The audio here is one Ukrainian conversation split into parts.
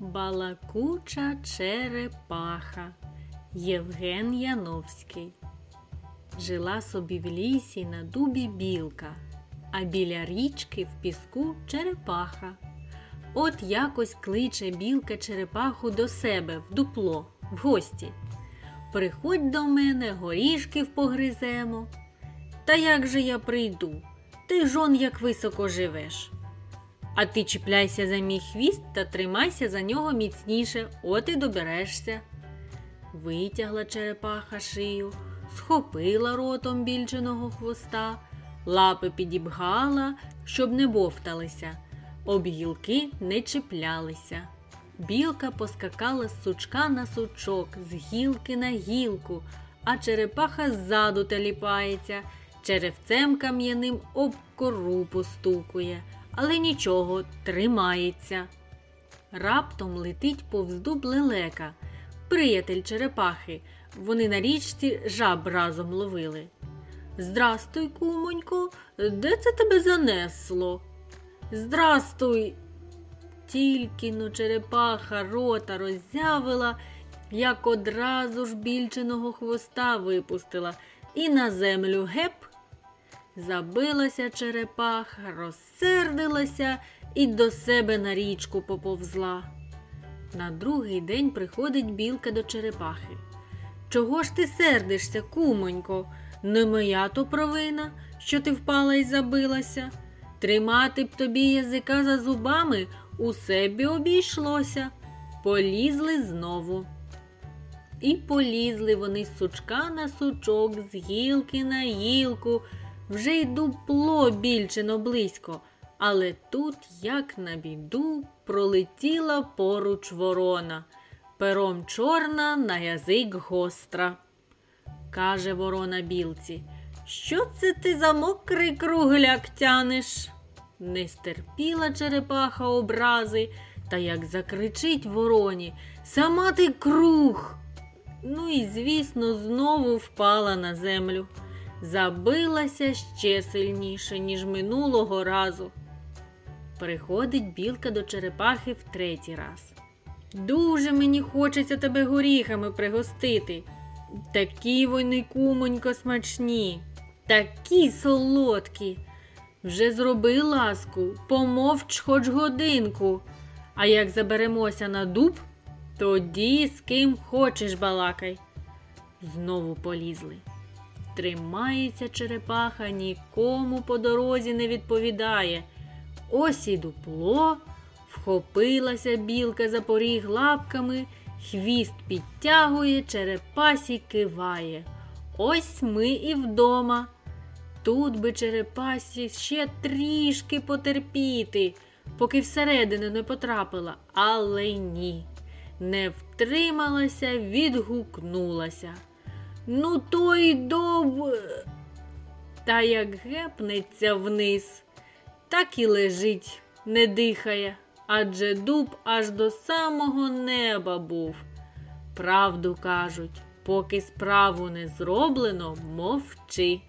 Балакуча черепаха Євген Яновський. Жила собі в лісі на дубі білка, а біля річки в піску черепаха. От якось кличе білка черепаху до себе в дупло, в гості. Приходь до мене, горішків погриземо. Та як же я прийду? Ти ж он як високо живеш. А ти чіпляйся за мій хвіст та тримайся за нього міцніше, от і доберешся. Витягла черепаха шию, схопила ротом більченого хвоста, лапи підібгала, щоб не бовталися, об гілки не чіплялися. Білка поскакала з сучка на сучок, з гілки на гілку, а черепаха ззаду теліпається, черевцем кам'яним об кору постукує але нічого, тримається. Раптом летить повз дуб лелека, приятель черепахи. Вони на річці жаб разом ловили. Здрастуй, кумонько, де це тебе занесло? Здрастуй. Тільки но черепаха рота роззявила, як одразу ж більченого хвоста випустила, і на землю геп Забилася черепаха, розсердилася і до себе на річку поповзла. На другий день приходить білка до черепахи. Чого ж ти сердишся, кумонько? Не моя то провина, що ти впала і забилася. Тримати б тобі язика за зубами у себе обійшлося. Полізли знову. І полізли вони з сучка на сучок, з гілки на гілку вже й дупло більчино близько, але тут, як на біду, пролетіла поруч ворона, пером чорна на язик гостра. Каже ворона білці, що це ти за мокрий кругляк тянеш? Не стерпіла черепаха образи, та як закричить вороні Сама ти круг. Ну і, звісно, знову впала на землю забилася ще сильніше, ніж минулого разу. Приходить білка до черепахи в третій раз. Дуже мені хочеться тебе горіхами пригостити. Такі вони, кумонько, смачні, такі солодкі. Вже зроби ласку, помовч хоч годинку. А як заберемося на дуб, тоді з ким хочеш балакай. Знову полізли. Тримається черепаха, нікому по дорозі не відповідає. Ось і дупло, вхопилася білка за поріг лапками, хвіст підтягує, черепасі киває. Ось ми і вдома. Тут би черепасі ще трішки потерпіти, поки всередину не потрапила, але ні. Не втрималася, відгукнулася. Ну, то й дов. Та як гепнеться вниз, так і лежить, не дихає, адже дуб аж до самого неба був. Правду кажуть, поки справу не зроблено, мовчи.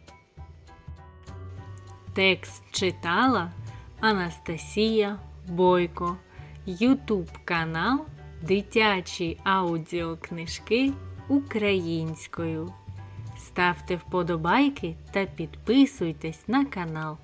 Текст читала Анастасія Бойко, Ютуб канал Дитячі аудіокнижки українською. Ставте вподобайки та підписуйтесь на канал.